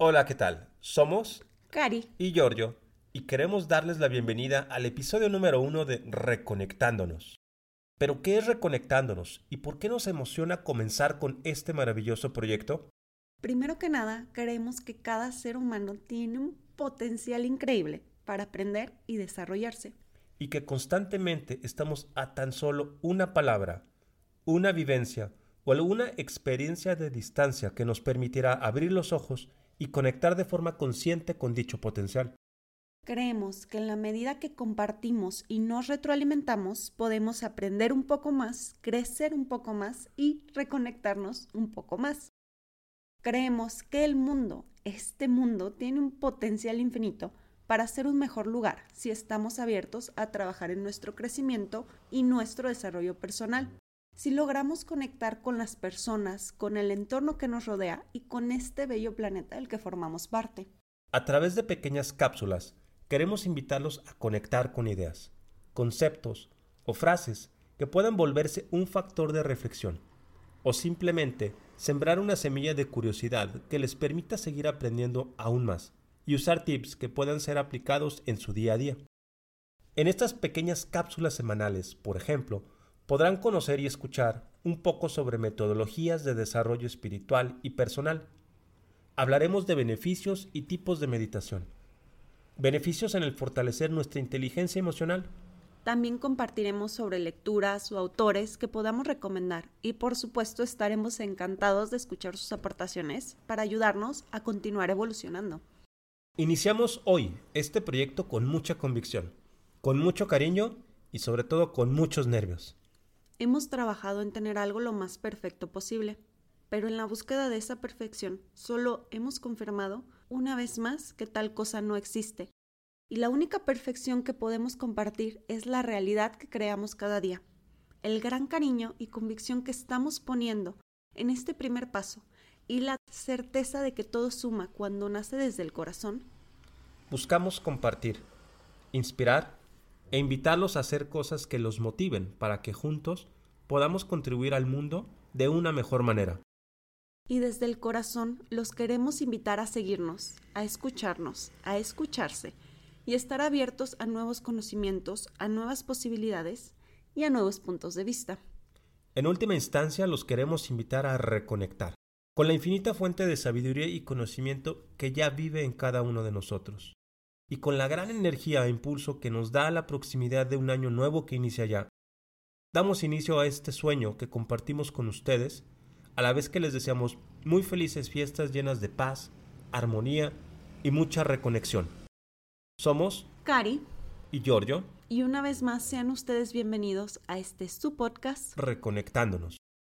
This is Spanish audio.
Hola, ¿qué tal? Somos Cari y Giorgio y queremos darles la bienvenida al episodio número uno de Reconectándonos. Pero, ¿qué es Reconectándonos y por qué nos emociona comenzar con este maravilloso proyecto? Primero que nada, creemos que cada ser humano tiene un potencial increíble para aprender y desarrollarse. Y que constantemente estamos a tan solo una palabra, una vivencia o alguna experiencia de distancia que nos permitirá abrir los ojos y conectar de forma consciente con dicho potencial. Creemos que en la medida que compartimos y nos retroalimentamos, podemos aprender un poco más, crecer un poco más y reconectarnos un poco más. Creemos que el mundo, este mundo, tiene un potencial infinito para ser un mejor lugar si estamos abiertos a trabajar en nuestro crecimiento y nuestro desarrollo personal. Si logramos conectar con las personas, con el entorno que nos rodea y con este bello planeta del que formamos parte. A través de pequeñas cápsulas, queremos invitarlos a conectar con ideas, conceptos o frases que puedan volverse un factor de reflexión o simplemente sembrar una semilla de curiosidad que les permita seguir aprendiendo aún más y usar tips que puedan ser aplicados en su día a día. En estas pequeñas cápsulas semanales, por ejemplo, podrán conocer y escuchar un poco sobre metodologías de desarrollo espiritual y personal. Hablaremos de beneficios y tipos de meditación. Beneficios en el fortalecer nuestra inteligencia emocional. También compartiremos sobre lecturas o autores que podamos recomendar y por supuesto estaremos encantados de escuchar sus aportaciones para ayudarnos a continuar evolucionando. Iniciamos hoy este proyecto con mucha convicción, con mucho cariño y sobre todo con muchos nervios. Hemos trabajado en tener algo lo más perfecto posible, pero en la búsqueda de esa perfección solo hemos confirmado una vez más que tal cosa no existe. Y la única perfección que podemos compartir es la realidad que creamos cada día, el gran cariño y convicción que estamos poniendo en este primer paso y la certeza de que todo suma cuando nace desde el corazón. Buscamos compartir, inspirar e invitarlos a hacer cosas que los motiven para que juntos podamos contribuir al mundo de una mejor manera. Y desde el corazón los queremos invitar a seguirnos, a escucharnos, a escucharse y estar abiertos a nuevos conocimientos, a nuevas posibilidades y a nuevos puntos de vista. En última instancia los queremos invitar a reconectar con la infinita fuente de sabiduría y conocimiento que ya vive en cada uno de nosotros y con la gran energía e impulso que nos da la proximidad de un año nuevo que inicia ya. Damos inicio a este sueño que compartimos con ustedes, a la vez que les deseamos muy felices fiestas llenas de paz, armonía y mucha reconexión. Somos Cari y Giorgio. Y una vez más sean ustedes bienvenidos a este su podcast Reconectándonos.